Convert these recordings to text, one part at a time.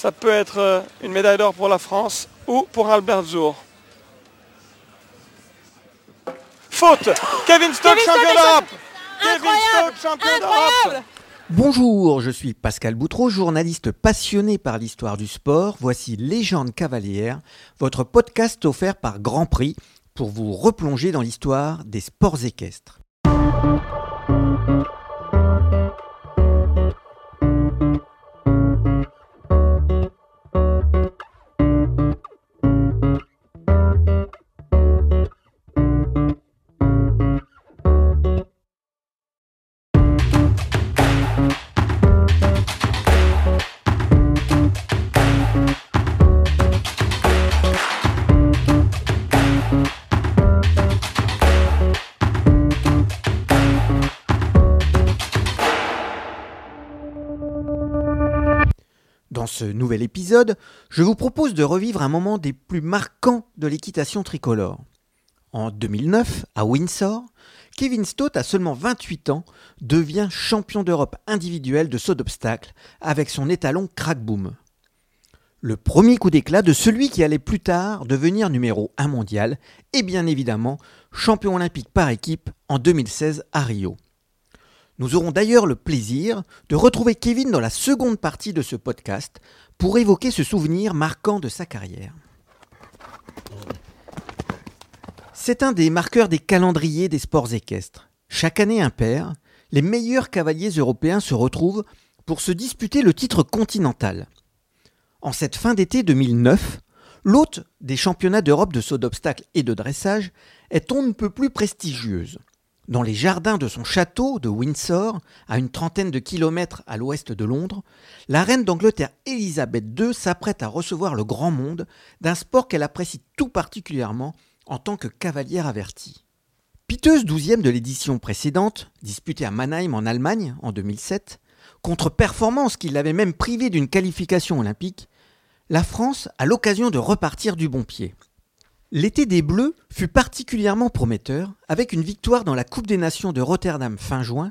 Ça peut être euh, une médaille d'or pour la France ou pour Albert Zour. Faute Kevin Stoke, champion d'Europe Kevin champion d'Europe Bonjour, je suis Pascal Boutreau, journaliste passionné par l'histoire du sport. Voici Légende cavalière, votre podcast offert par Grand Prix pour vous replonger dans l'histoire des sports équestres. Je vous propose de revivre un moment des plus marquants de l'équitation tricolore. En 2009, à Windsor, Kevin Stott, à seulement 28 ans, devient champion d'Europe individuel de saut d'obstacle avec son étalon Crackboom. Le premier coup d'éclat de celui qui allait plus tard devenir numéro 1 mondial et bien évidemment champion olympique par équipe en 2016 à Rio. Nous aurons d'ailleurs le plaisir de retrouver Kevin dans la seconde partie de ce podcast pour évoquer ce souvenir marquant de sa carrière. C'est un des marqueurs des calendriers des sports équestres. Chaque année impair, les meilleurs cavaliers européens se retrouvent pour se disputer le titre continental. En cette fin d'été 2009, l'hôte des championnats d'Europe de saut d'obstacle et de dressage est on ne peut plus prestigieuse. Dans les jardins de son château de Windsor, à une trentaine de kilomètres à l'ouest de Londres, la reine d'Angleterre Élisabeth II s'apprête à recevoir le grand monde d'un sport qu'elle apprécie tout particulièrement en tant que cavalière avertie. Piteuse douzième de l'édition précédente, disputée à Mannheim en Allemagne en 2007, contre-performance qui l'avait même privée d'une qualification olympique, la France a l'occasion de repartir du bon pied. L'été des Bleus fut particulièrement prometteur, avec une victoire dans la Coupe des Nations de Rotterdam fin juin,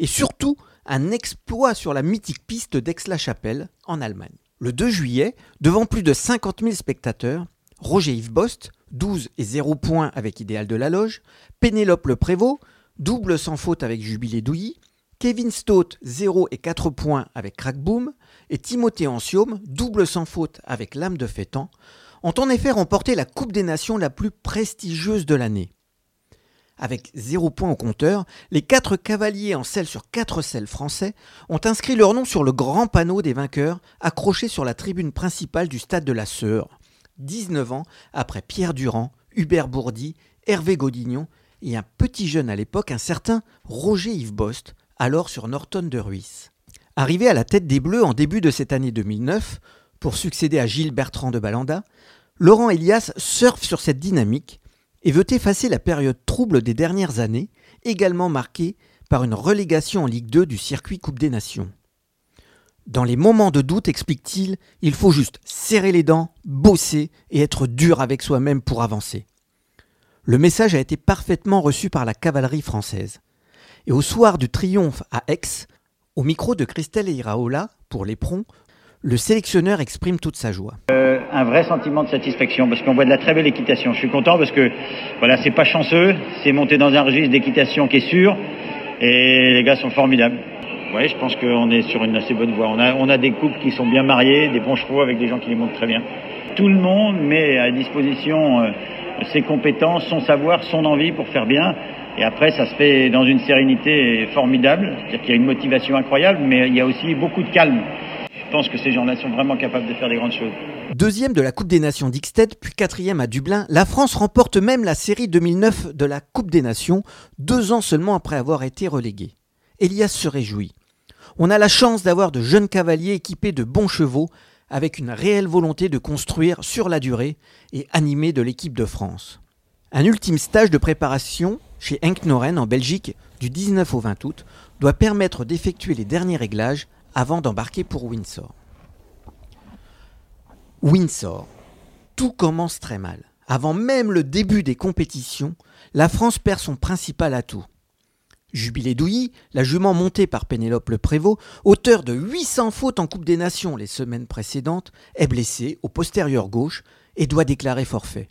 et surtout un exploit sur la mythique piste d'Aix-la-Chapelle, en Allemagne. Le 2 juillet, devant plus de 50 000 spectateurs, Roger Yves Bost, 12 et 0 points avec Idéal de la Loge, Pénélope Le Prévost, double sans faute avec Jubilé Douilly, Kevin Stott, 0 et 4 points avec Crackboom, et Timothée Anciome, double sans faute avec L'âme de Fétan, ont en effet remporté la Coupe des Nations la plus prestigieuse de l'année. Avec zéro point au compteur, les quatre cavaliers en selle sur quatre selles français ont inscrit leur nom sur le grand panneau des vainqueurs accroché sur la tribune principale du stade de la Sœur, 19 ans après Pierre Durand, Hubert Bourdi, Hervé Godignon et un petit jeune à l'époque, un certain Roger Yves Bost, alors sur Norton de Ruisse. Arrivé à la tête des Bleus en début de cette année 2009, pour succéder à Gilles Bertrand de Balanda, Laurent Elias surfe sur cette dynamique et veut effacer la période trouble des dernières années, également marquée par une relégation en Ligue 2 du circuit Coupe des Nations. Dans les moments de doute, explique-t-il, il faut juste serrer les dents, bosser et être dur avec soi-même pour avancer. Le message a été parfaitement reçu par la cavalerie française. Et au soir du triomphe à Aix, au micro de Christelle Iraola pour l'éperon, le sélectionneur exprime toute sa joie. Euh, un vrai sentiment de satisfaction parce qu'on voit de la très belle équitation. Je suis content parce que voilà, c'est pas chanceux, c'est monté dans un registre d'équitation qui est sûr et les gars sont formidables. Oui, je pense qu'on est sur une assez bonne voie. On a, on a des couples qui sont bien mariés, des bons chevaux avec des gens qui les montent très bien. Tout le monde met à disposition euh, ses compétences, son savoir, son envie pour faire bien. Et après, ça se fait dans une sérénité formidable. C'est-à-dire qu'il y a une motivation incroyable, mais il y a aussi beaucoup de calme. Je pense que ces gens-là sont vraiment capables de faire des grandes choses. Deuxième de la Coupe des Nations d'Ixted, puis quatrième à Dublin, la France remporte même la série 2009 de la Coupe des Nations, deux ans seulement après avoir été reléguée. Elias se réjouit. On a la chance d'avoir de jeunes cavaliers équipés de bons chevaux, avec une réelle volonté de construire sur la durée et animés de l'équipe de France. Un ultime stage de préparation chez Henk Noren en Belgique du 19 au 20 août doit permettre d'effectuer les derniers réglages avant d'embarquer pour Windsor. Windsor. Tout commence très mal. Avant même le début des compétitions, la France perd son principal atout. Jubilé Douilly, la jument montée par Pénélope Le Prévost, auteur de 800 fautes en Coupe des Nations les semaines précédentes, est blessé au postérieur gauche et doit déclarer forfait.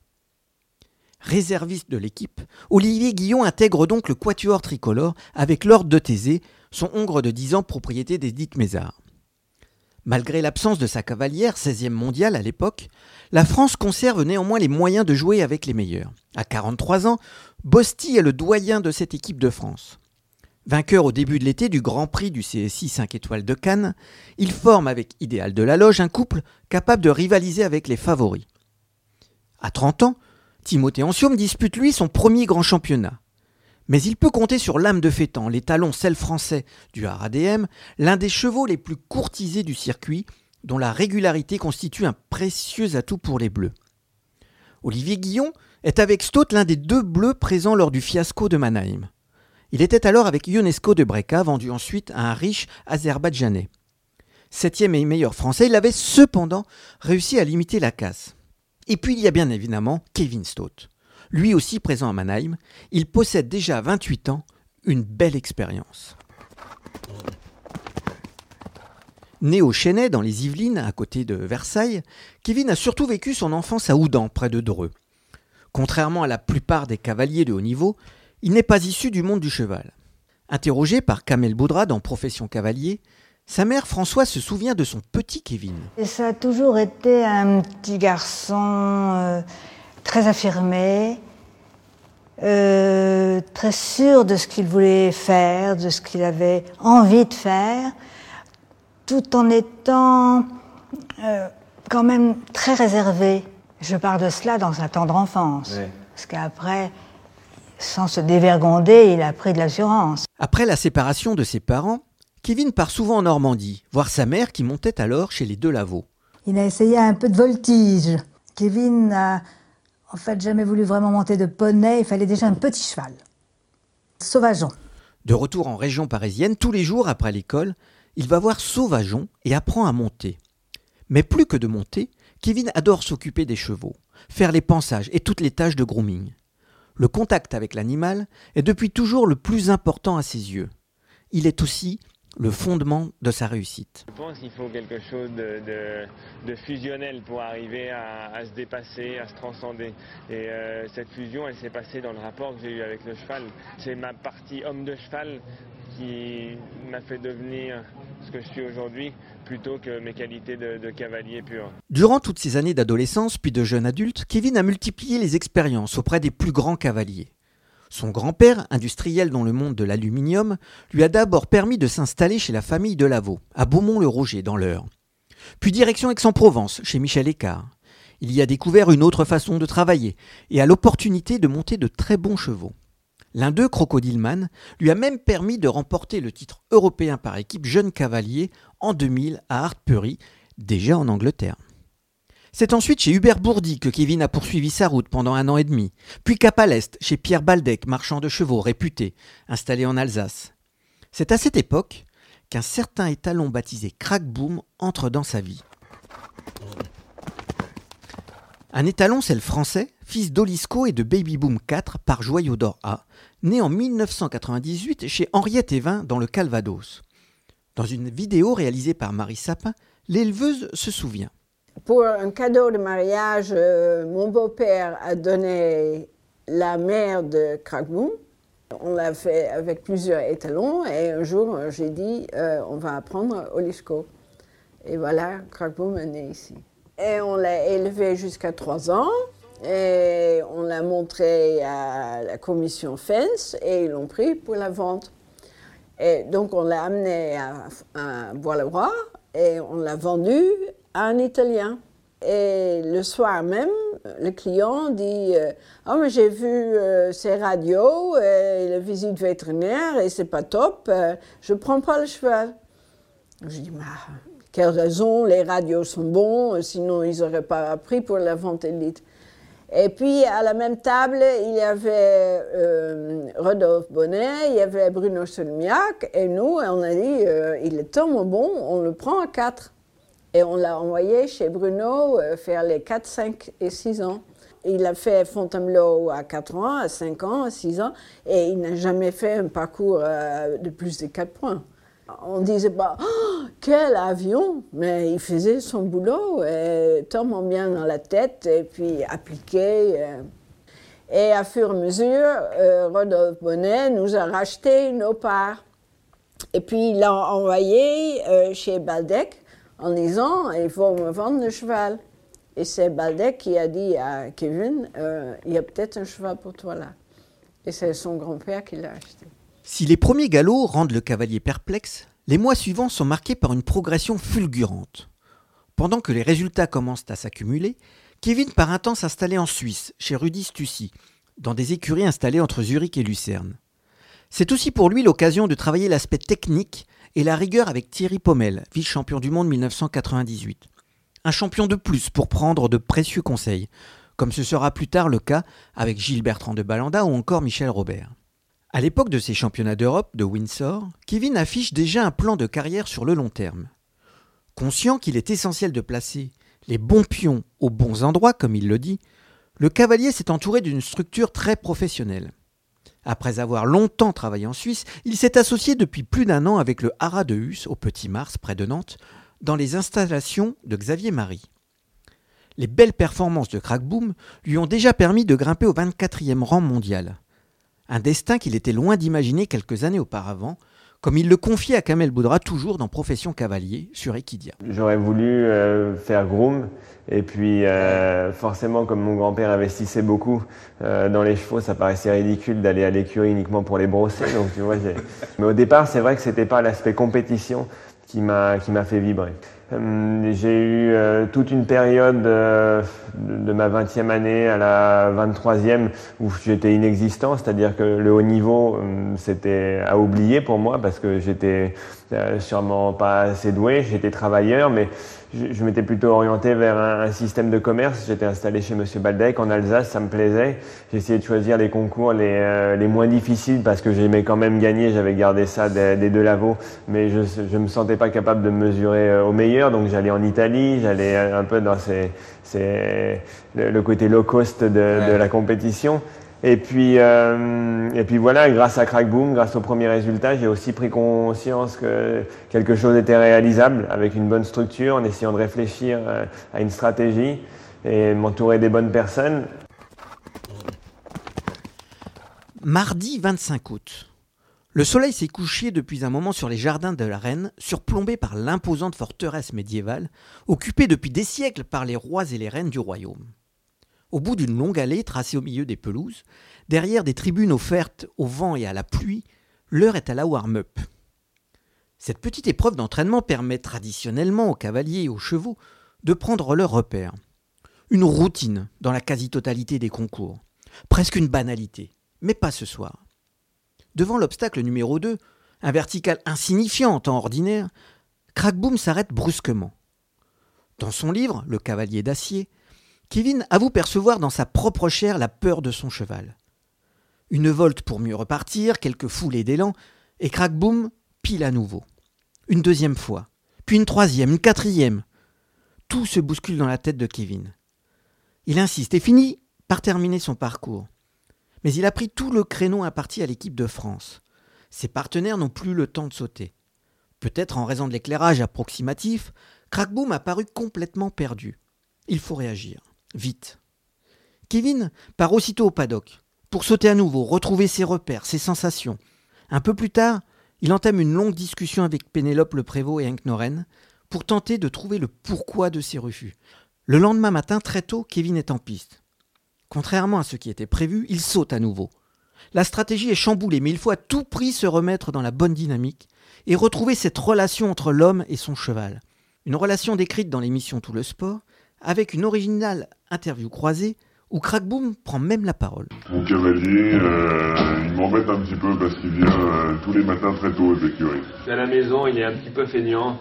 Réserviste de l'équipe, Olivier Guillon intègre donc le quatuor tricolore avec Lord de Thésée, son hongre de 10 ans propriété d'Edith Mézard. Malgré l'absence de sa cavalière, 16e mondiale à l'époque, la France conserve néanmoins les moyens de jouer avec les meilleurs. À 43 ans, Bosti est le doyen de cette équipe de France. Vainqueur au début de l'été du Grand Prix du CSI 5 étoiles de Cannes, il forme avec Idéal de la Loge un couple capable de rivaliser avec les favoris. À 30 ans, Timothée Ancium dispute lui son premier grand championnat. Mais il peut compter sur l'âme de Fétan, les talons sel français du RADM, l'un des chevaux les plus courtisés du circuit, dont la régularité constitue un précieux atout pour les Bleus. Olivier Guillon est avec Stott l'un des deux Bleus présents lors du fiasco de Mannheim. Il était alors avec Ionesco de Breka, vendu ensuite à un riche Azerbaïdjanais. Septième et meilleur français, il avait cependant réussi à limiter la casse. Et puis il y a bien évidemment Kevin Stott lui aussi présent à Mannheim, il possède déjà à 28 ans une belle expérience. Né au Chênay, dans les Yvelines, à côté de Versailles, Kevin a surtout vécu son enfance à Oudan, près de Dreux. Contrairement à la plupart des cavaliers de haut niveau, il n'est pas issu du monde du cheval. Interrogé par Kamel Boudra dans Profession cavalier, sa mère Françoise se souvient de son petit Kevin. ça a toujours été un petit garçon euh, très affirmé, euh, très sûr de ce qu'il voulait faire, de ce qu'il avait envie de faire, tout en étant euh, quand même très réservé. Je parle de cela dans sa tendre enfance, parce qu'après, sans se dévergonder, il a pris de l'assurance. Après la séparation de ses parents, Kevin part souvent en Normandie, voir sa mère qui montait alors chez les deux Lavaux. Il a essayé un peu de voltige. Kevin a en fait jamais voulu vraiment monter de poney, il fallait déjà un petit cheval. Sauvageon. De retour en région parisienne, tous les jours après l'école, il va voir Sauvageon et apprend à monter. Mais plus que de monter, Kevin adore s'occuper des chevaux, faire les pansages et toutes les tâches de grooming. Le contact avec l'animal est depuis toujours le plus important à ses yeux. Il est aussi le fondement de sa réussite. Je pense qu'il faut quelque chose de, fusionnel pour arriver à, se dépasser, à se transcender. Et euh, cette fusion, elle s'est passée dans le rapport que j'ai eu avec le cheval. C'est ma partie homme de cheval qui m'a fait devenir ce que je suis aujourd'hui plutôt que mes qualités de, de, cavalier pur. Durant toutes ces années d'adolescence puis de jeune adulte, Kevin a multiplié les expériences auprès des plus grands cavaliers. Son grand-père, industriel dans le monde de l'aluminium, lui a d'abord permis de s'installer chez la famille de Lavaux, à Beaumont-le-Roger, dans l'Eure. Puis direction Aix-en-Provence, chez Michel Écart. Il y a découvert une autre façon de travailler et a l'opportunité de monter de très bons chevaux. L'un d'eux, Crocodileman, lui a même permis de remporter le titre européen par équipe jeune cavalier en 2000 à Hartpury, déjà en Angleterre. C'est ensuite chez Hubert Bourdi que Kevin a poursuivi sa route pendant un an et demi, puis cap à chez Pierre Baldec, marchand de chevaux réputé, installé en Alsace. C'est à cette époque qu'un certain étalon baptisé Crackboom entre dans sa vie. Un étalon, c'est le français, fils d'Olisco et de Baby Boom 4 par Joyau d'Or A, né en 1998 chez Henriette Evin dans le Calvados. Dans une vidéo réalisée par Marie Sapin, l'éleveuse se souvient. Pour un cadeau de mariage, euh, mon beau-père a donné la mère de Crackboom. On l'a fait avec plusieurs étalons et un jour j'ai dit euh, on va apprendre Olisco. Et voilà, Crackboom est né ici. Et on l'a élevé jusqu'à trois ans et on l'a montré à la commission Fence et ils l'ont pris pour la vente. Et donc on l'a amené à, à Bois-le-Roi et on l'a vendu un Italien. Et le soir même, le client dit Oh, mais j'ai vu euh, ces radios et la visite vétérinaire et c'est pas top, euh, je prends pas le cheval. Je dis Mais quelle raison, les radios sont bons, sinon ils n'auraient pas pris pour la vente élite. Et puis à la même table, il y avait Rodolphe Bonnet, il y avait Bruno Solmiac, et nous, on a dit Il est tellement bon, on le prend à quatre. Et on l'a envoyé chez Bruno euh, faire les 4, 5 et 6 ans. il a fait Fontainebleau à 4 ans, à 5 ans, à 6 ans, et il n'a jamais fait un parcours euh, de plus de 4 points. On disait pas, oh, quel avion, mais il faisait son boulot, et tellement bien dans la tête, et puis appliqué. Euh. Et à fur et à mesure, Rodolphe Bonnet nous a racheté nos parts. Et puis il l'a envoyé chez Baldec en disant, il faut me vendre le cheval. Et c'est Baldec qui a dit à Kevin, euh, il y a peut-être un cheval pour toi là. Et c'est son grand-père qui l'a acheté. Si les premiers galops rendent le cavalier perplexe, les mois suivants sont marqués par une progression fulgurante. Pendant que les résultats commencent à s'accumuler, Kevin part un temps s'installer en Suisse, chez Rudi Stussy, dans des écuries installées entre Zurich et Lucerne. C'est aussi pour lui l'occasion de travailler l'aspect technique et la rigueur avec Thierry Pommel, vice-champion du monde 1998 un champion de plus pour prendre de précieux conseils, comme ce sera plus tard le cas avec Gilles Bertrand de Balanda ou encore Michel Robert. À l'époque de ces championnats d'Europe de Windsor, Kevin affiche déjà un plan de carrière sur le long terme. Conscient qu'il est essentiel de placer les bons pions aux bons endroits, comme il le dit, le cavalier s'est entouré d'une structure très professionnelle. Après avoir longtemps travaillé en Suisse, il s'est associé depuis plus d'un an avec le Haras de Hus au Petit Mars, près de Nantes, dans les installations de Xavier Marie. Les belles performances de Crackboom lui ont déjà permis de grimper au 24e rang mondial. Un destin qu'il était loin d'imaginer quelques années auparavant, comme il le confiait à Kamel Boudra toujours dans Profession Cavalier sur Equidia. J'aurais voulu euh, faire groom et puis euh, forcément comme mon grand-père investissait beaucoup euh, dans les chevaux, ça paraissait ridicule d'aller à l'écurie uniquement pour les brosser. Donc tu vois, mais au départ, c'est vrai que c'était pas l'aspect compétition, qui m'a qui m'a fait vibrer. Euh, j'ai eu euh, toute une période euh, de, ma 20e année à la 23e où j'étais inexistant, c'est-à-dire que le haut niveau c'était à oublier pour moi parce que j'étais sûrement pas assez doué, j'étais travailleur, mais je, m'étais plutôt orienté vers un, système de commerce. J'étais installé chez Monsieur Baldec en Alsace, ça me plaisait. Essayé de choisir les concours les, euh, les moins difficiles parce que j'aimais quand même gagner. J'avais gardé ça des, deux lavaux, mais je ne me sentais pas capable de me mesurer euh, au meilleur. Donc j'allais en Italie, j'allais un peu dans ces, ces, le, côté low cost de, de la compétition. Et puis, euh, et puis voilà, grâce à Crackboom, grâce aux premiers résultats, j'ai aussi pris conscience que quelque chose était réalisable avec une bonne structure, en essayant de réfléchir euh, à une stratégie et m'entourer des bonnes personnes. Mardi 25 août. Le soleil s'est couché depuis un moment sur les jardins de la reine, surplombés par l'imposante forteresse médiévale, occupée depuis des siècles par les rois et les reines du royaume. Au bout d'une longue allée tracée au milieu des pelouses, derrière des tribunes offertes au vent et à la pluie, l'heure est à la warm-up. Cette petite épreuve d'entraînement permet traditionnellement aux cavaliers et aux chevaux de prendre leur repère. Une routine dans la quasi-totalité des concours. Presque une banalité, mais pas ce soir. Devant l'obstacle numéro 2, un vertical insignifiant en temps ordinaire, Crackboom s'arrête brusquement. Dans son livre, Le cavalier d'acier, Kevin avoue percevoir dans sa propre chair la peur de son cheval. Une volte pour mieux repartir, quelques foulées d'élan, et crack-boom, pile à nouveau. Une deuxième fois, puis une troisième, une quatrième. Tout se bouscule dans la tête de Kevin. Il insiste et finit par terminer son parcours. Mais il a pris tout le créneau imparti à l'équipe de France. Ses partenaires n'ont plus le temps de sauter. Peut-être en raison de l'éclairage approximatif, Crackboom a paru complètement perdu. Il faut réagir vite. Kevin part aussitôt au paddock, pour sauter à nouveau, retrouver ses repères, ses sensations. Un peu plus tard, il entame une longue discussion avec Pénélope Le Prévost et Hank Noren pour tenter de trouver le pourquoi de ses refus. Le lendemain matin, très tôt, Kevin est en piste. Contrairement à ce qui était prévu, il saute à nouveau. La stratégie est chamboulée, mais il faut à tout prix se remettre dans la bonne dynamique et retrouver cette relation entre l'homme et son cheval. Une relation décrite dans l'émission Tout le sport avec une originale interview croisée où Crackboom prend même la parole. Mon cavalier, euh, il m'embête un petit peu parce qu'il vient euh, tous les matins très tôt aux écuries. À la maison, il est un petit peu feignant.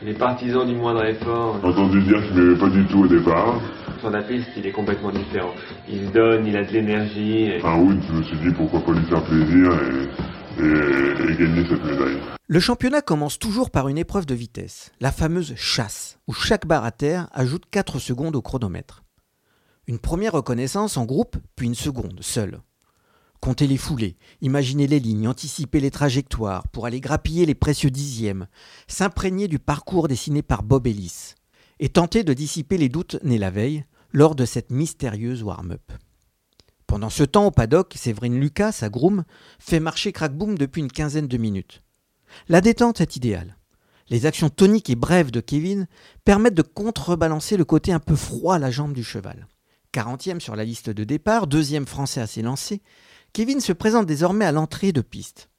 Il est partisan du moindre effort. J'ai entendu dire qu'il m'aimait pas du tout au départ. Sur la piste, il est complètement différent. Il donne, il a de l'énergie. Et... Fin août, je me suis dit pourquoi pas lui faire plaisir et, et gagner cette médaille. Le championnat commence toujours par une épreuve de vitesse, la fameuse chasse, où chaque barre à terre ajoute 4 secondes au chronomètre. Une première reconnaissance en groupe, puis une seconde, seule. Compter les foulées, imaginer les lignes, anticiper les trajectoires pour aller grappiller les précieux dixièmes, s'imprégner du parcours dessiné par Bob Ellis, et tenter de dissiper les doutes nés la veille lors de cette mystérieuse warm-up. Pendant ce temps, au paddock, Séverine Lucas, sa groom, fait marcher Crackboom depuis une quinzaine de minutes. La détente est idéale. Les actions toniques et brèves de Kevin permettent de contrebalancer le côté un peu froid à la jambe du cheval. 40e sur la liste de départ, deuxième français à s'élancer, Kevin se présente désormais à l'entrée de piste.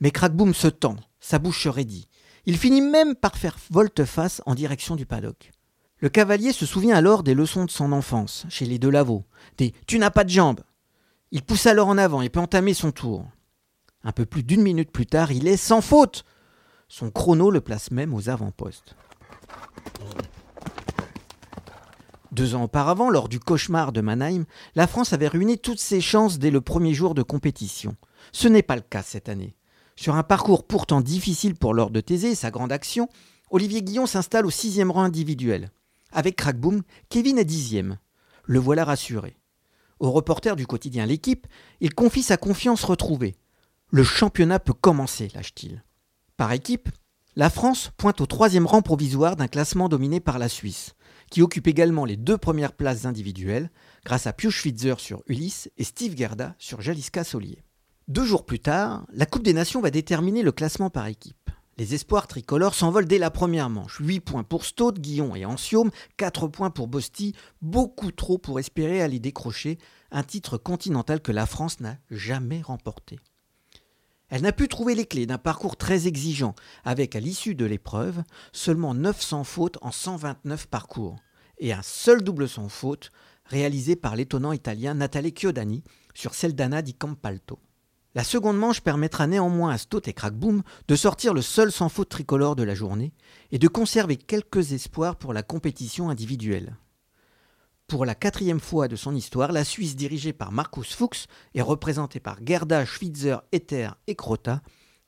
Mais Crackboom se tend, sa bouche se raidit. Il finit même par faire volte-face en direction du paddock. Le cavalier se souvient alors des leçons de son enfance, chez les Delavaux, des Tu n'as pas de jambes. Il pousse alors en avant et peut entamer son tour. Un peu plus d'une minute plus tard, il est sans faute. Son chrono le place même aux avant-postes. Deux ans auparavant, lors du cauchemar de Mannheim, la France avait ruiné toutes ses chances dès le premier jour de compétition. Ce n'est pas le cas cette année. Sur un parcours pourtant difficile pour Lord de Thésée et sa grande action, Olivier Guillon s'installe au sixième rang individuel. Avec Crackboom, Kevin est dixième. Le voilà rassuré. Au reporter du quotidien L'équipe, il confie sa confiance retrouvée. Le championnat peut commencer, lâche-t-il. Par équipe, la France pointe au troisième rang provisoire d'un classement dominé par la Suisse, qui occupe également les deux premières places individuelles, grâce à Pius Schwitzer sur Ulysse et Steve Gerda sur Jaliska Solier. Deux jours plus tard, la Coupe des Nations va déterminer le classement par équipe. Les espoirs tricolores s'envolent dès la première manche. 8 points pour Stade, Guillon et Anciome, 4 points pour Bosti, beaucoup trop pour espérer aller décrocher un titre continental que la France n'a jamais remporté. Elle n'a pu trouver les clés d'un parcours très exigeant, avec à l'issue de l'épreuve seulement 900 fautes en 129 parcours, et un seul double sans faute réalisé par l'étonnant italien Natale Chiodani sur Seldana di Campalto. La seconde manche permettra néanmoins à Stott et Crackboom de sortir le seul sans faute tricolore de la journée et de conserver quelques espoirs pour la compétition individuelle. Pour la quatrième fois de son histoire, la Suisse dirigée par Markus Fuchs et représentée par Gerda, Schwitzer, Ether et Crota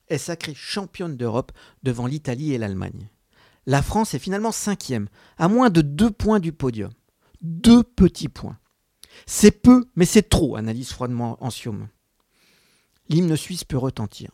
est sacrée championne d'Europe devant l'Italie et l'Allemagne. La France est finalement cinquième, à moins de deux points du podium. Deux petits points. C'est peu, mais c'est trop, analyse froidement Ancium l'hymne suisse peut retentir.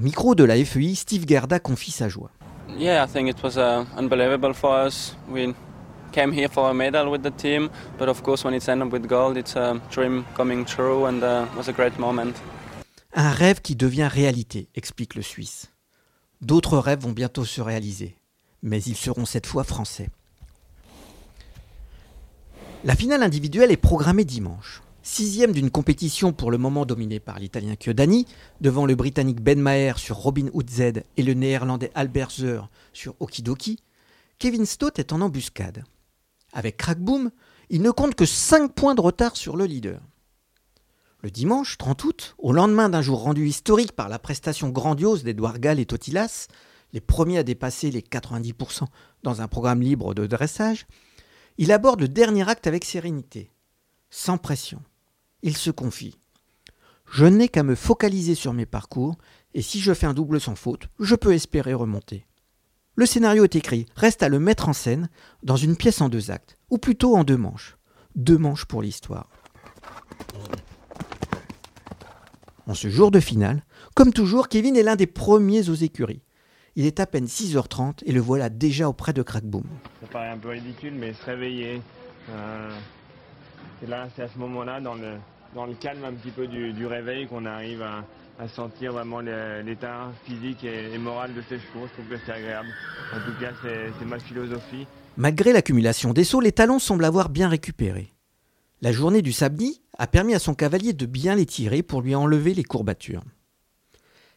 Au micro de la FEI, Steve Gerda confie sa joie. Yeah, I think it was uh, unbelievable for us. We came here for a medal with the team, but of course when it's ended with gold, it's a dream coming true and uh, was a great moment. Un rêve qui devient réalité, explique le Suisse. D'autres rêves vont bientôt se réaliser, mais ils seront cette fois français. La finale individuelle est programmée dimanche. Sixième d'une compétition pour le moment dominée par l'Italien Chiodani, devant le Britannique Ben Maher sur Robin Hood Z et le Néerlandais Albert Zer sur Okidoki, Kevin Stott est en embuscade. Avec Crackboom, il ne compte que 5 points de retard sur le leader. Le dimanche 30 août, au lendemain d'un jour rendu historique par la prestation grandiose d'Edouard Gall et Totilas, les premiers à dépasser les 90% dans un programme libre de dressage, il aborde le dernier acte avec sérénité, sans pression il se confie. Je n'ai qu'à me focaliser sur mes parcours, et si je fais un double sans faute, je peux espérer remonter. Le scénario est écrit, reste à le mettre en scène dans une pièce en deux actes, ou plutôt en deux manches. Deux manches pour l'histoire. En ce jour de finale, comme toujours, Kevin est l'un des premiers aux écuries. Il est à peine 6h30 et le voilà déjà auprès de Crackboom. Ça paraît un peu ridicule, mais se réveiller, euh, et là, c'est à ce moment-là, dans le, calme un petit peu du, réveil, qu'on arrive à, sentir vraiment l'état physique et, moral de ces chevaux. Je trouve que c'est agréable. En tout cas, c'est ma philosophie. Malgré l'accumulation des sauts, les talons semblent avoir bien récupéré. La journée du samedi a permis à son cavalier de bien les tirer pour lui enlever les courbatures.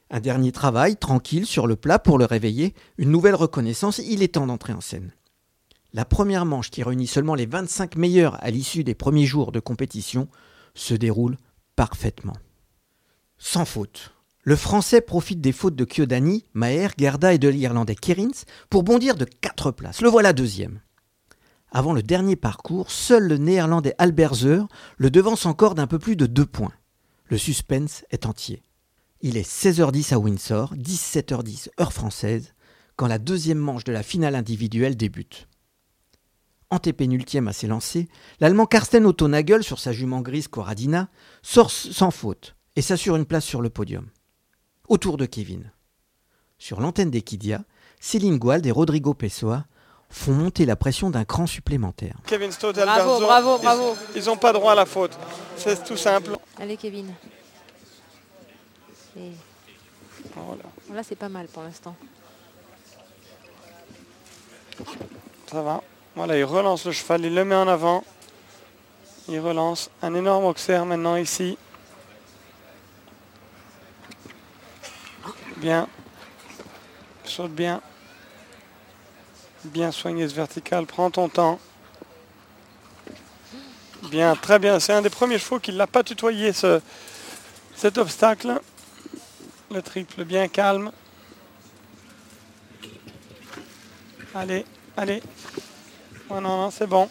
Un dernier travail, tranquille, sur le plat pour le réveiller, une nouvelle reconnaissance, il est temps d'entrer en scène. La première manche qui réunit seulement les 25 meilleurs à l'issue des premiers jours de compétition se déroule parfaitement. Sans faute. Le Français profite des fautes de Kyodani, Maher, Gerda et de l'Irlandais Kerins pour bondir de 4 places. Le voilà deuxième. Avant le dernier parcours, seul le Néerlandais Albert Zer le devance encore d'un peu plus de 2 points. Le suspense est entier. Il est 16h10 à Windsor, 17h10 heure française, quand la deuxième manche de la finale individuelle débute. Antépénultième à s'élancer, l'Allemand Karsten Otto Nagel sur sa jument grise Corradina sort sans faute et s'assure une place sur le podium. Autour de Kevin. Sur l'antenne d'Equidia, Céline Guald et Rodrigo Pessoa font monter la pression d'un cran supplémentaire. Kevin Stott, Bravo, bravo, bravo. Ils n'ont pas droit à la faute. C'est tout simple. Allez, Kevin. Et Voilà. là, c'est pas mal pour l'instant. Ça va. Voilà, il relance le cheval, il le met en avant. Il relance un énorme auxerre maintenant ici. Bien. Saute bien. Bien soigné ce vertical. Prends ton temps. Bien, très bien. C'est un des premiers chevaux qui ne l'a pas tutoyé ce, cet obstacle. Le triple bien calme. Allez, allez. Oh non, non, c'est bon.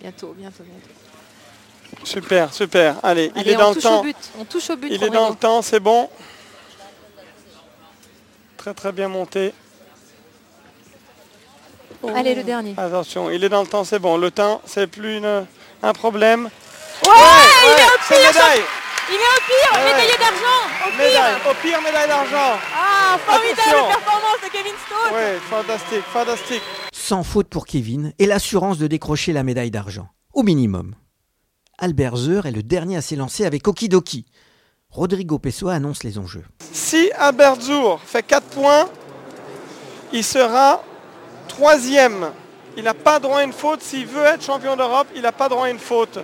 Bientôt, bientôt, bientôt. Super, super. Allez, il est dans le temps. au but. On touche au but. Il est dans le temps, c'est bon. Très très bien monté. Oh. Allez, le dernier. Attention, il est dans le temps, c'est bon. Le temps, c'est plus une- un problème. Ouais, il est médaille. Il est au pire, Ouais. médaillé d'argent. Au pire. Médaille, au pire médaille d'argent. Ah, formidable Attention. performance de Kevin Stott. Oui, fantastique, fantastique. Sans faute pour Kevin et l'assurance de décrocher la médaille d'argent, au minimum. Albert Zer est le dernier à s'élancer avec Okidoki. Rodrigo Pessoa annonce les enjeux. Si Albert Zour fait 4 points, il sera troisième. Il n'a pas droit à une faute. S'il veut être champion d'Europe, il n'a pas droit à une faute.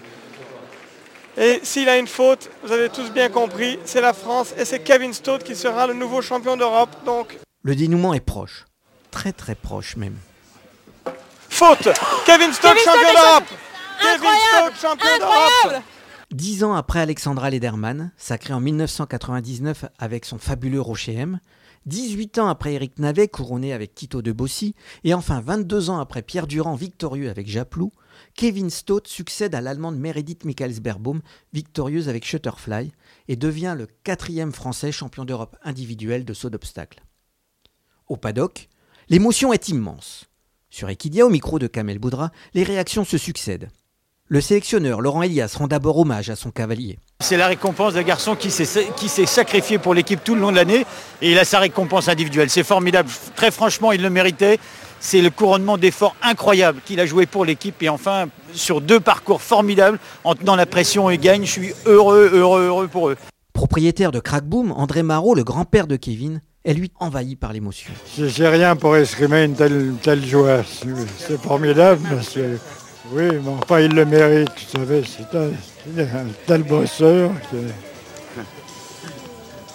Et s'il a une faute, vous avez tous bien compris, c'est la France et c'est Kevin Stott qui sera le nouveau champion d'Europe. Donc, Le dénouement est proche. Très très proche même. faute Kevin Stott champion d'Europe Kevin Stott, champion d'Europe Dix ans après Alexandra Lederman, sacrée en 1999 avec son fabuleux Rocher M, 18 ans après Eric Navet, couronné avec Tito de Bossy, et enfin 22 ans après Pierre Durand, victorieux avec Japlou, Kevin Stott succède à l'allemande Meredith Michaelsberbaum, victorieuse avec Shutterfly, et devient le quatrième français champion d'Europe individuel de saut d'obstacle. Au paddock, l'émotion est immense. Sur Equidia, au micro de Kamel Boudra, les réactions se succèdent. Le sélectionneur Laurent Elias rend d'abord hommage à son cavalier. C'est la récompense d'un garçon qui s'est qui s'est sacrifié pour l'équipe tout le long de l'année et il a sa récompense individuelle. C'est formidable. Très franchement, il le méritait. C'est le couronnement d'efforts incroyable qu'il a joué pour l'équipe et enfin sur deux parcours formidables en tenant la pression et gagne. Je suis heureux, heureux, heureux pour eux. Propriétaire de Crackboom, André Marot, le grand-père de Kevin, est lui envahi par l'émotion. J'ai rien pour exprimer une telle, une telle joie. C'est- C'est formidable. parce que- oui, mais enfin, il le mérite. Vous savez, c'est un, c'est un tel bosseur. que-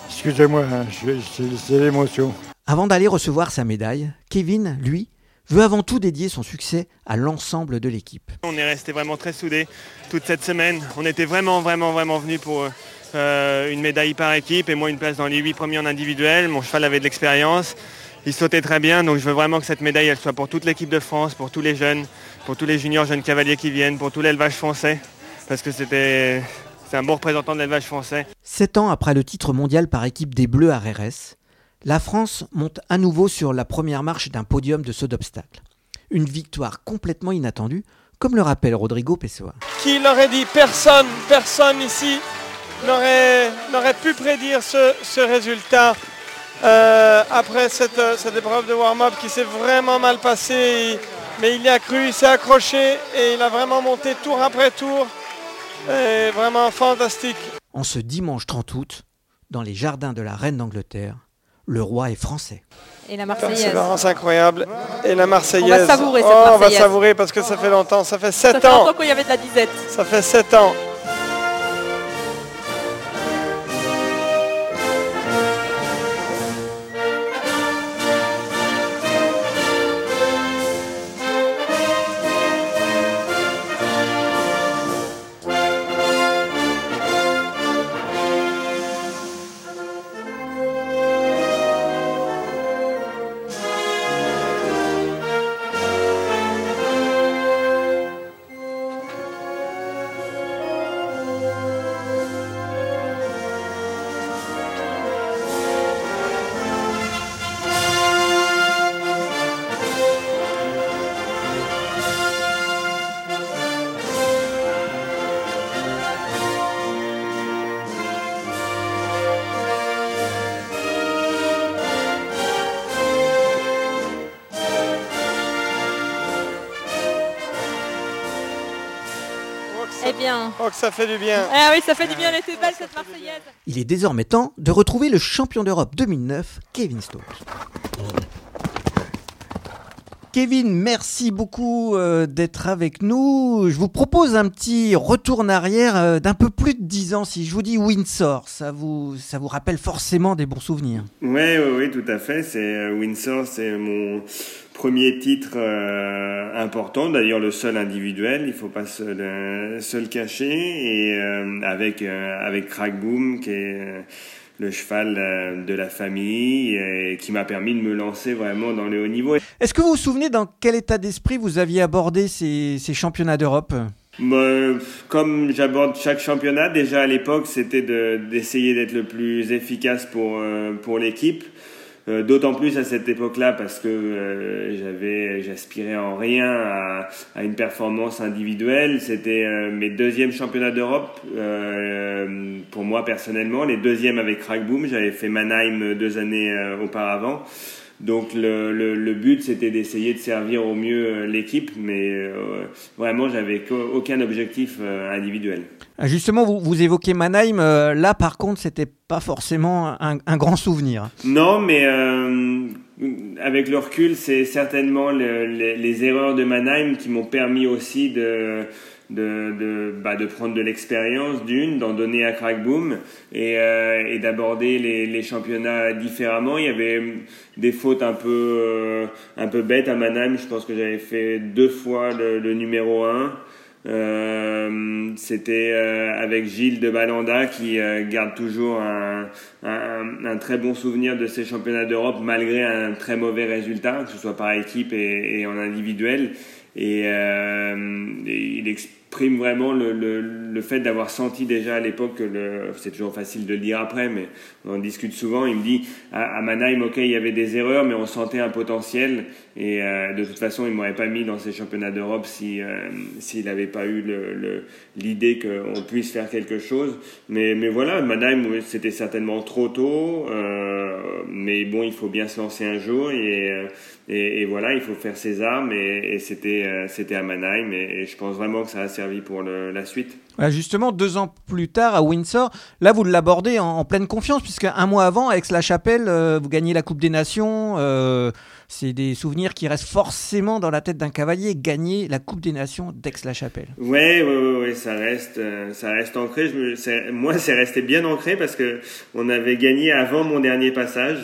Excusez-moi, hein, c'est c'est l'émotion. Avant d'aller recevoir sa médaille, Kevin, lui, veut avant tout dédier son succès à l'ensemble de l'équipe. On est resté vraiment très soudés toute cette semaine. On était vraiment, vraiment, vraiment venus pour euh, une médaille par équipe et moi une place dans les huit premiers en individuel. Mon cheval avait de l'expérience. Il sautait très bien, donc je veux vraiment que cette médaille elle soit pour toute l'équipe de France, pour tous les jeunes, pour tous les juniors jeunes cavaliers qui viennent, pour tout l'élevage français, parce que c'était c'est un bon représentant de l'élevage français. Sept ans après le titre mondial par équipe des Bleus à RS, la France monte à nouveau sur la première marche d'un podium de saut d'obstacle. Une victoire complètement inattendue, comme le rappelle Rodrigo Pessoa. Qui l'aurait dit? Personne, personne ici n'aurait pu prédire ce, ce résultat. Euh, après cette, cette épreuve de warm-up qui s'est vraiment mal passée, mais il y a cru, il s'est accroché et il a vraiment monté tour après tour. Et vraiment fantastique. En ce dimanche 30 août, dans les jardins de la reine d'Angleterre, le roi est français. Et la Marseillaise. Persévérance incroyable. Et la Marseillaise. On va savourer cette Oh, On va savourer parce que ça fait longtemps. Ça fait Ça 7 fait ans. longtemps qu'il y avait de la disette. Ça fait 7 ans. Bien. Oh, que ça fait du bien. Ah oui, ça fait du bien, elle était belle cette Marseillaise. Il est désormais temps de retrouver le champion d'Europe 2009, Kevin Stokes. Kevin, merci beaucoup euh, d'être avec nous. Je vous propose un petit retour en arrière euh, d'un peu plus de 10 ans. Si je vous dis Windsor, ça vous, ça vous rappelle forcément des bons souvenirs. Oui, oui, oui, tout à fait. C'est euh, Windsor, c'est mon premier titre important, d'ailleurs le seul individuel, il faut pas se le, cacher, et avec avec Crackboom qui est le cheval euh, de la famille et qui m'a permis de me lancer vraiment dans le haut niveau. Est-ce que vous vous souvenez dans quel état d'esprit vous aviez abordé ces, ces championnats d'Europe? Bah, comme j'aborde chaque championnat, déjà à l'époque, c'était de- d'essayer d'être le plus efficace pour, euh, pour l'équipe. Euh, D'autant plus à cette époque-là parce que euh, j'avais, j'aspirais en rien à, une performance individuelle. C'était euh, mes deuxièmes championnats d'Europe pour moi personnellement, les deuxièmes avec Crackboom. J'avais fait Mannheim deux années auparavant. Donc le, le, le but c'était d'essayer de servir au mieux euh, l'équipe, mais euh, vraiment j'avais aucun objectif euh, individuel. Ah, Justement, vous, vous évoquez Mannheim. euh, là, par contre, c'était pas forcément un, un grand souvenir. Non, mais avec le recul, c'est certainement le- les, les erreurs de Mannheim qui m'ont permis aussi de de, de, bah, de prendre de l'expérience d'une, d'en donner à Crackboom et, euh, et d'aborder les, les championnats différemment. Il y avait des fautes un peu, euh, un peu bêtes à Mannheim. Je pense que j'avais fait deux fois le, le numéro 1. Euh, C'était euh, avec Gilles de Balanda qui euh, garde toujours un, un, un très bon souvenir de ces championnats d'Europe malgré un très mauvais résultat, que ce soit par équipe et, et en individuel. Et, euh, il exprime vraiment le, le, le fait d'avoir senti déjà à l'époque c'est toujours facile de le dire après, mais on en discute souvent. Il me dit à, à Mannheim, ok, il y avait des erreurs, mais on sentait un potentiel. Et euh, de toute façon, il m'aurait pas mis dans ces championnats d'Europe si euh, s'il n'avait pas eu le- le- l'idée qu'on puisse faire quelque chose. Mais, mais voilà, Mannheim, oui, c'était certainement trop tôt. euh, mais bon, il faut bien se lancer un jour et, et, voilà, il faut faire ses armes. Et, c'était à Mannheim. Et, je pense vraiment que ça a servi pour le- la suite. Voilà, justement, deux ans plus tard, à Windsor, là, vous l'abordez en, pleine confiance, puisque un mois avant, avec la chapelle vous gagnez la Coupe des Nations. C'est des souvenirs qui restent forcément dans la tête d'un cavalier, gagner la Coupe des Nations d'Aix-la-Chapelle. Ouais, ouais, ouais, ça reste, euh, ça reste ancré. Moi, c'est resté bien ancré parce que on avait gagné avant mon dernier passage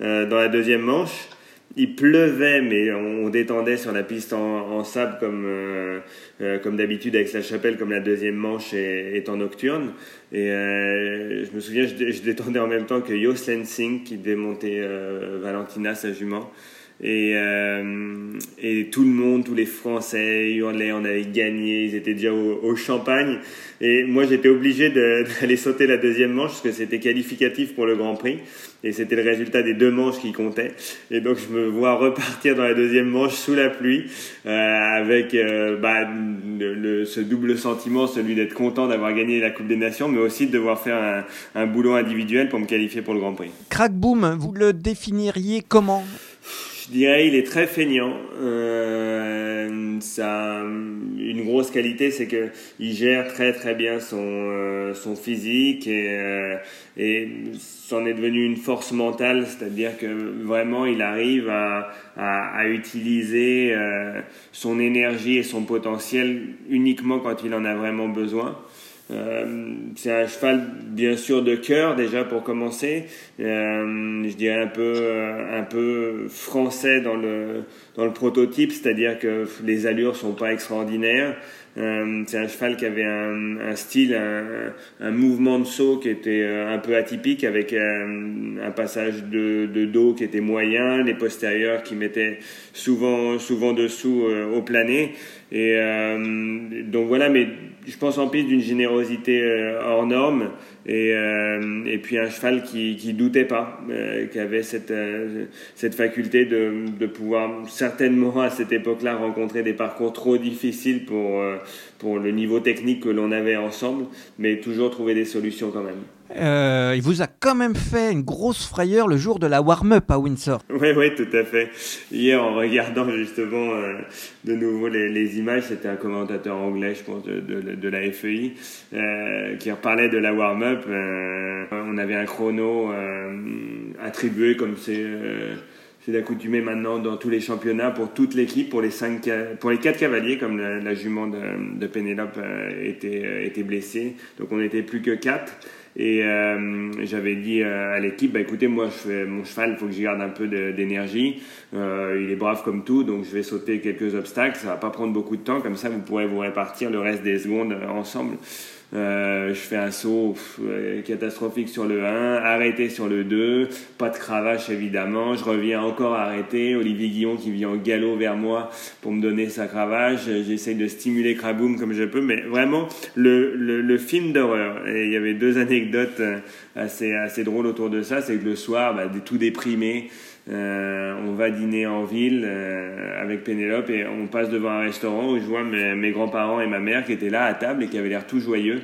euh, dans la deuxième manche. Il pleuvait, mais on, détendait sur la piste en, sable comme euh, euh, comme d'habitude avec la chapelle, comme la deuxième manche est, en nocturne. Et euh, je me souviens, je détendais en même temps que Jos Lensing qui démontait euh, Valentina, sa jument. Et, euh, et tout le monde, tous les Français hurlaient, on avait gagné, ils étaient déjà au, champagne. Et moi, j'étais obligé d'aller sauter la deuxième manche parce que c'était qualificatif pour le Grand Prix. Et c'était le résultat des deux manches qui comptaient. Et donc, je me vois repartir dans la deuxième manche sous la pluie euh, avec euh, bah, ce double sentiment, celui d'être content d'avoir gagné la Coupe des Nations, mais aussi de devoir faire un, un boulot individuel pour me qualifier pour le Grand Prix. Crack Boom, vous le définiriez comment? Je dirais il est très feignant. Euh, ça, une grosse qualité, c'est que il gère très très bien son euh, son physique et euh, et c'en est devenu une force mentale, c'est-à-dire que vraiment il arrive à à, à utiliser euh, son énergie et son potentiel uniquement quand il en a vraiment besoin. Euh, c'est un cheval bien sûr de cœur déjà pour commencer. Euh, je dirais un peu euh, un peu français dans le dans le prototype, c'est-à-dire que les allures sont pas extraordinaires. Euh, c'est un cheval qui avait un, un style, un, un mouvement de saut qui était euh, un peu atypique, avec euh, un passage de, de dos qui était moyen, les postérieurs qui mettaient souvent souvent dessous euh, au plané. Et euh, donc voilà, mais je pense en piste d'une générosité euh, hors norme et, euh, et puis un cheval qui, qui doutait pas, euh, qui avait cette, euh, cette faculté de, de pouvoir certainement à cette époque-là rencontrer des parcours trop difficiles pour, euh, pour le niveau technique que l'on avait ensemble, mais toujours trouver des solutions quand même. Euh, il vous a quand même fait une grosse frayeur le jour de la warm-up à Windsor. Oui, oui, tout à fait. Hier, en regardant justement euh, de nouveau les, images, c'était un commentateur anglais, je pense, de, la FEI, euh, qui reparlait de la warm-up. on avait un chrono attribué comme c'est c'est d'accoutumer maintenant dans tous les championnats pour toute l'équipe, pour les cinq, pour les quatre cavaliers, comme la, jument de, de Pénélope était, était blessée. Donc on n'était plus que quatre. Et euh, j'avais dit euh, à l'équipe, bah, écoutez, moi, je fais, mon cheval, il faut que j'y garde un peu d'énergie. Euh, il est brave comme tout, donc je vais sauter quelques obstacles. Ça va pas prendre beaucoup de temps, comme ça, vous pourrez vous répartir le reste des secondes ensemble. Euh, je fais un saut catastrophique sur le 1, arrêté sur le 2, pas de cravache évidemment, je reviens encore arrêté, Olivier Guillon qui vient en galop vers moi pour me donner sa cravache, j'essaye de stimuler Kraboum comme je peux, mais vraiment le, le, le film d'horreur. Et il y avait deux anecdotes euh, assez, assez drôles autour de ça, c'est que le soir, bah, tout déprimé, euh, on va dîner en ville euh, avec Pénélope et on passe devant un restaurant où je vois mes, grands-parents et ma mère qui étaient là à table et qui avaient l'air tout joyeux.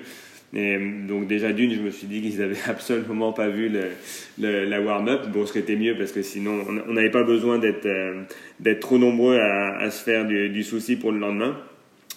Et donc déjà d'une, je me suis dit qu'ils avaient absolument pas vu la warm-up. Bon, ce qui était mieux parce que sinon on n'avait pas besoin d'être euh, trop nombreux à, se faire du, souci pour le lendemain.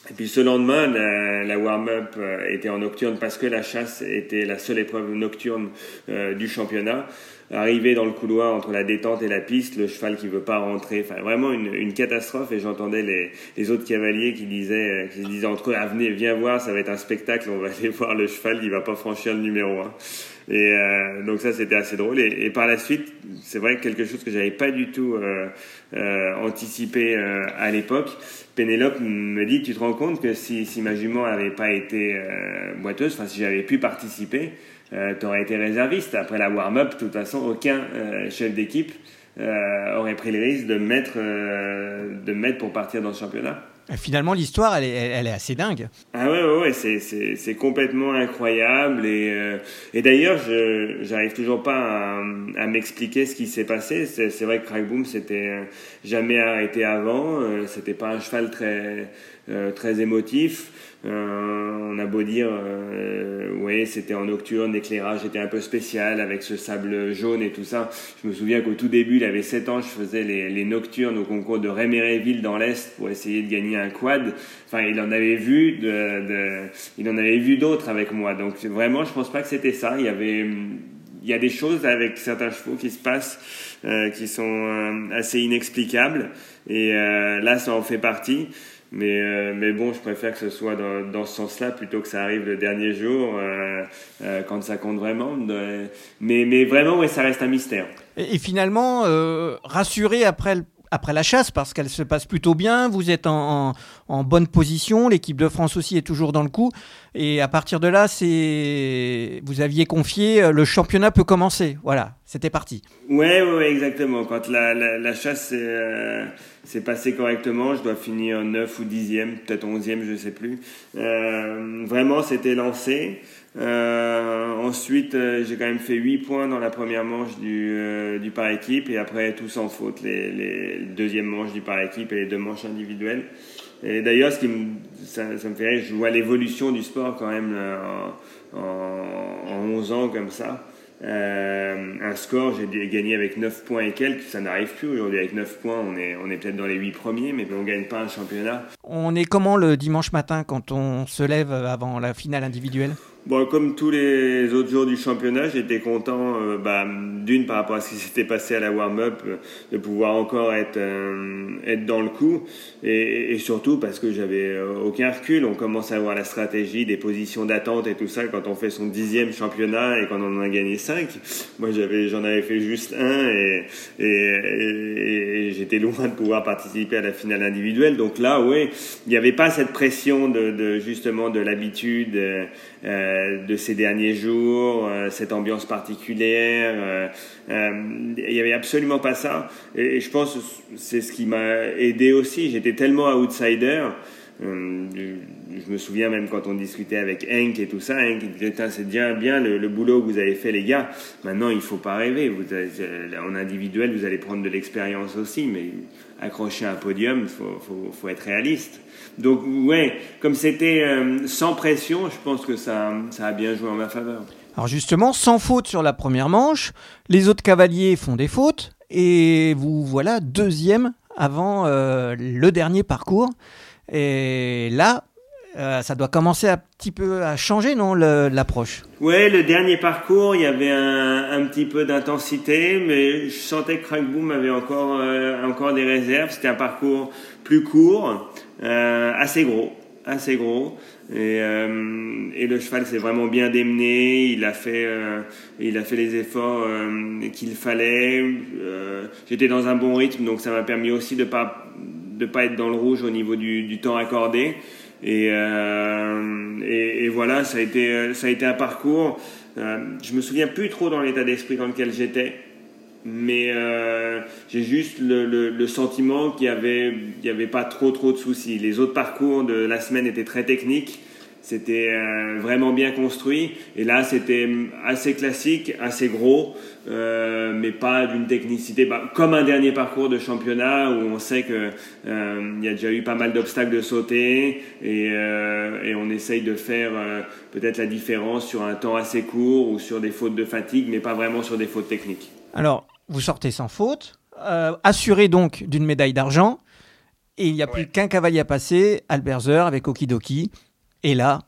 Et puis ce lendemain, la warm-up était en nocturne parce que la chasse était la seule épreuve nocturne du championnat arrivé dans le couloir entre la détente et la piste, le cheval qui veut pas rentrer, enfin vraiment une, une catastrophe. Et j'entendais les, les, autres cavaliers qui disaient, qui disaient entre eux, ah, venez, viens voir, ça va être un spectacle, on va aller voir le cheval, il va pas franchir le numéro 1. Et euh, donc ça c'était assez drôle. Et, et, par la suite, c'est vrai que quelque chose que j'avais pas du tout euh, euh, anticipé euh, à l'époque. Pénélope me dit, tu te rends compte que si, si ma jument avait pas été euh, boiteuse, enfin si j'avais pu participer, euh, tu aurais été réserviste. Après la warm-up, de toute façon, aucun euh, chef d'équipe euh, aurait pris le risque de mettre, de mettre pour partir dans le championnat. Finalement, l'histoire, elle est, assez dingue. Ah ouais, ouais, ouais c'est complètement incroyable. Et, et d'ailleurs, je j'arrive toujours pas à, m'expliquer ce qui s'est passé. C'est vrai que Crackboom s'était jamais arrêté avant. C'était pas un cheval très, très émotif. Euh, on a beau dire, euh, oui, c'était en nocturne, l'éclairage était un peu spécial avec ce sable jaune et tout ça. Je me souviens qu'au tout début, il avait 7 ans, je faisais les, les nocturnes au concours de Réméréville dans l'Est pour essayer de gagner un quad. Enfin, il en avait vu il en avait vu d'autres avec moi. Donc vraiment, je pense pas que c'était ça. Il y avait, il y a des choses avec certains chevaux qui se passent euh, qui sont euh, assez inexplicables. Et euh, là, ça en fait partie. Mais, mais bon, je préfère que ce soit dans, ce sens-là plutôt que ça arrive le dernier jour, quand ça compte vraiment. Mais, mais vraiment, ouais, ça reste un mystère. Et, finalement, euh, rassuré après le après la chasse parce qu'elle se passe plutôt bien, vous êtes en, bonne position, l'équipe de France aussi est toujours dans le coup, et à partir de là, c'est vous aviez confié, le championnat peut commencer, voilà, c'était parti. Ouais, ouais, exactement. Quand la, la, chasse s'est euh, passée correctement, je dois finir 9 ou 10e, peut-être 11e, je sais plus. Euh, vraiment, c'était lancé. Euh, ensuite, euh, j'ai quand même fait 8 points dans la première manche du, euh, du par équipe et après tout sans faute les, les deuxième manche du par équipe et les deux manches individuelles. Et d'ailleurs, ce qui me, ça, me fait rire, je vois l'évolution du sport quand même en, en, en 11 ans comme ça. Euh, un score, j'ai gagné avec 9 points et quelques, ça n'arrive plus aujourd'hui. Avec 9 points, on est, on est peut-être dans les 8 premiers, mais on ne gagne pas un championnat. On est comment le dimanche matin quand on se lève avant la finale individuelle? Bon, comme tous les autres jours du championnat, j'étais content, euh, bah, d'une par rapport à ce qui s'était passé à la warm-up, euh, de pouvoir encore être euh, être dans le coup, et, et surtout parce que j'avais aucun recul. On commence à avoir la stratégie, des positions d'attente et tout ça quand on fait son dixième championnat et quand on en a gagné cinq. Moi, j'avais, j'en avais fait juste un et, et, et j'étais loin de pouvoir participer à la finale individuelle. Donc là, oui, il n'y avait pas cette pression de, de justement de l'habitude. Euh, de ces derniers jours, euh, cette ambiance particulière. Euh, il n'y avait absolument pas ça. Et, je pense que c'est ce qui m'a aidé aussi. J'étais tellement outsider. Je me souviens même quand on discutait avec Hank et tout ça, Hank disait c'est bien le, boulot que vous avez fait les gars. Maintenant il faut pas rêver. Vous en individuel vous allez prendre de l'expérience aussi, mais accrocher un podium, faut, faut, être réaliste. Donc ouais, comme c'était euh, sans pression, je pense que ça, ça a bien joué en ma faveur. Alors justement, sans faute sur la première manche, les autres cavaliers font des fautes et vous voilà deuxième avant euh, le dernier parcours. Et là, euh, ça doit commencer un petit peu à changer, non, l'approche? Ouais, le dernier parcours, il y avait un, petit peu d'intensité, mais je sentais que Crackboom avait encore, euh, encore des réserves. C'était un parcours plus court, assez gros, assez gros. Et, euh, et, le cheval s'est vraiment bien démené. Il a fait, euh, il a fait les efforts euh, qu'il fallait. Euh, j'étais dans un bon rythme, donc ça m'a permis aussi de pas de pas être dans le rouge au niveau du temps accordé. Et, euh, et, et, voilà, ça a été, ça a été un parcours. je me souviens plus trop dans l'état d'esprit dans lequel j'étais mais euh, j'ai juste le, le, sentiment qu'il y avait, avait pas trop trop de soucis. Les autres parcours de la semaine étaient très techniques, c'était euh, vraiment bien construit, et là c'était assez classique, assez gros, euh, mais pas d'une technicité, bah, comme un dernier parcours de championnat où on sait que euh, y a déjà eu pas mal d'obstacles de sauter, et, et on essaye de faire peut-être la différence sur un temps assez court ou sur des fautes de fatigue, mais pas vraiment sur des fautes techniques. Alors, vous sortez sans faute, assuré donc d'une médaille d'argent. Et il n'y a plus qu'un cavalier à passer, Alberzer avec Okidoki. Et là,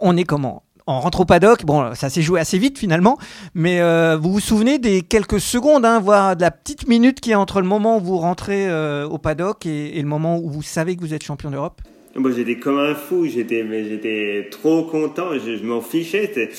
on est comment? On rentre au paddock, bon, ça s'est joué assez vite finalement, mais euh, vous vous souvenez des quelques secondes, hein, voire de la petite minute qui est entre le moment où vous rentrez euh, au paddock et, et, le moment où vous savez que vous êtes champion d'Europe? Moi, j'étais comme un fou, j'étais, mais j'étais trop content, je, je m'en fichais.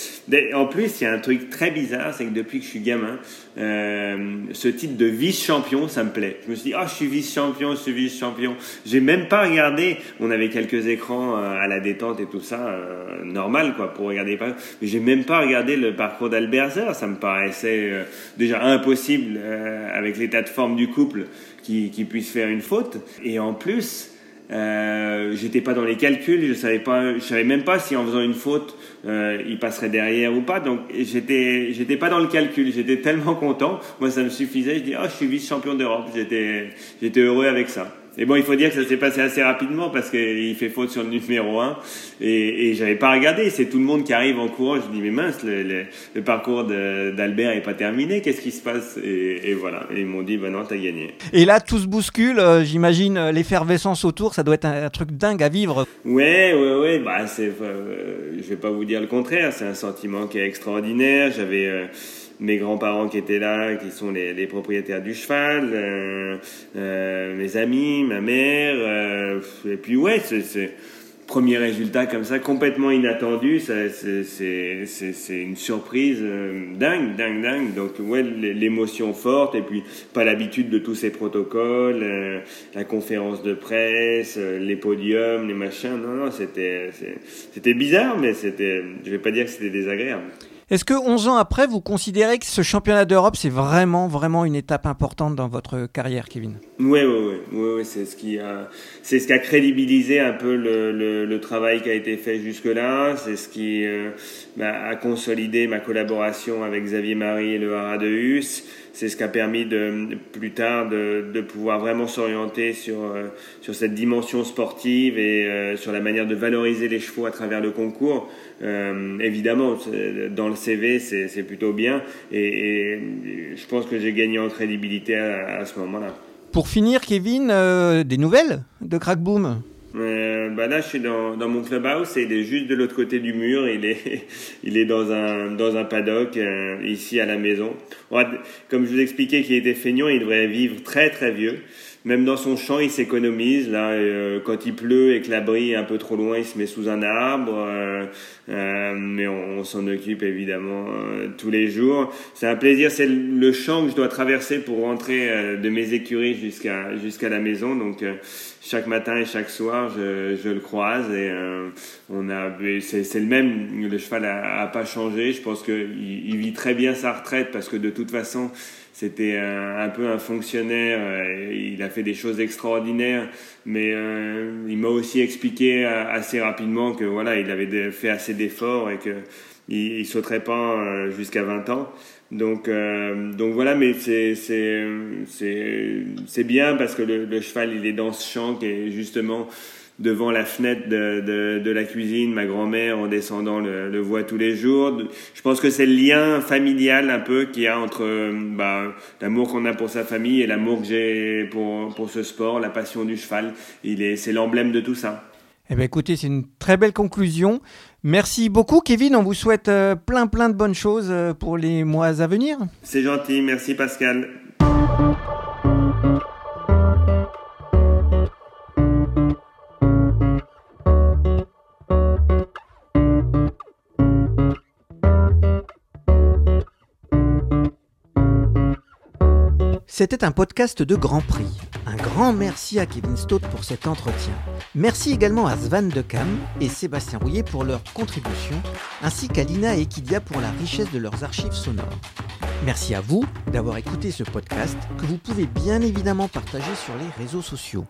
En plus, il y a un truc très bizarre, c'est que depuis que je suis gamin, euh, ce titre de vice-champion, ça me plaît. Je me suis dit, oh, je suis vice-champion, je suis vice-champion. J'ai même pas regardé. On avait quelques écrans euh, à la détente et tout ça, euh, normal, quoi, pour regarder. Mais j'ai même pas regardé le parcours d'Alberzer. Ça me paraissait euh, déjà impossible euh, avec l'état de forme du couple qui, qui puisse faire une faute. Et en plus, euh, j'étais pas dans les calculs, je savais pas, je savais même pas si en faisant une faute, euh, il passerait derrière ou pas. Donc j'étais, j'étais pas dans le calcul. J'étais tellement content. Moi, ça me suffisait. Je dis, ah, oh, je suis vice champion d'Europe. J'étais, j'étais heureux avec ça. Et bon, il faut dire que ça s'est passé assez rapidement parce qu'il fait faute sur le numéro 1 et, et j'avais pas regardé. C'est tout le monde qui arrive en courant. Je dis mais mince, le, le, le parcours d'Albert est pas terminé. Qu'est-ce qui se passe? Et, et, voilà. Et ils m'ont dit bah non, t'as gagné. Et là, tout se bouscule. Euh, j'imagine euh, l'effervescence autour. Ça doit être un, un, truc dingue à vivre. Ouais, ouais, ouais. Bah c'est, euh, je vais pas vous dire le contraire. C'est un sentiment qui est extraordinaire. J'avais euh, mes grands-parents qui étaient là, qui sont les, les propriétaires du cheval, euh, euh, mes amis, ma mère, euh, et puis ouais, c'est premier résultat comme ça, complètement inattendu, c'est une surprise euh, dingue, dingue, dingue. Donc ouais, l'émotion forte et puis pas l'habitude de tous ces protocoles, euh, la conférence de presse, euh, les podiums, les machins. Non, non, c'était bizarre, mais c'était, je vais pas dire que c'était désagréable. Est-ce que 11 ans après, vous considérez que ce championnat d'Europe, c'est vraiment, vraiment une étape importante dans votre carrière, Kevin? Oui, oui, oui, c'est ce qui a, crédibilisé un peu le, travail qui a été fait jusque-là. C'est ce qui euh, bah, a consolidé ma collaboration avec Xavier Marie et le Haras de c'est ce qui a permis de plus tard de, de pouvoir vraiment s'orienter sur euh, sur cette dimension sportive et euh, sur la manière de valoriser les chevaux à travers le concours. Euh, évidemment, dans le CV, c'est plutôt bien et, et, je pense que j'ai gagné en crédibilité à, à ce moment-là. Pour finir, Kevin, euh, des nouvelles de Crackboom? Euh, bah là, je suis dans, dans mon clubhouse et il est juste de l'autre côté du mur. Il est, il est dans un, dans un paddock euh, ici à la maison. Comme je vous expliquais qu'il était feignant, il devrait vivre très très vieux. Même dans son champ, il s'économise. Là, euh, quand il pleut et que l'abri est un peu trop loin, il se met sous un arbre. Euh, euh, mais on, s'en occupe évidemment euh, tous les jours. C'est un plaisir. C'est le champ que je dois traverser pour rentrer euh, de mes écuries jusqu'à jusqu'à la maison. Donc chaque matin et chaque soir, je, je le croise et on a. C'est le même. Le cheval a, a pas changé. Je pense qu'il il vit très bien sa retraite parce que de toute façon c'était un, un, peu un fonctionnaire. Euh, il a fait des choses extraordinaires, mais euh, il m'a aussi expliqué euh, assez rapidement que voilà, il avait fait assez d'efforts et que il, il sauterait pas jusqu'à 20 ans. Donc, euh, donc voilà, mais c'est c'est c'est bien parce que le, le, cheval il est dans ce champ qui est justement devant la fenêtre de, de, la cuisine. Ma grand-mère, en descendant, le, le, voit tous les jours. Je pense que c'est le lien familial un peu qu'il y a entre bah, l'amour qu'on a pour sa famille et l'amour que j'ai pour, pour ce sport, la passion du cheval. Il est, c'est l'emblème de tout ça. Eh bien, écoutez, c'est une très belle conclusion. Merci beaucoup, Kevin. On vous souhaite euh, plein, plein de bonnes choses euh, pour les mois à venir. C'est gentil. Merci, Pascal. C'était un podcast de Grand Prix. Un grand merci à Kevin Stott pour cet entretien. Merci également à Svan de Cam et Sébastien Rouillet pour leur contribution, ainsi qu'à Lina et Equidia pour la richesse de leurs archives sonores. Merci à vous d'avoir écouté ce podcast que vous pouvez bien évidemment partager sur les réseaux sociaux.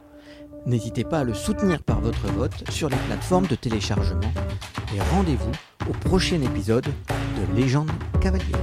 N'hésitez pas à le soutenir par votre vote sur les plateformes de téléchargement et rendez-vous au prochain épisode de Légende cavalière.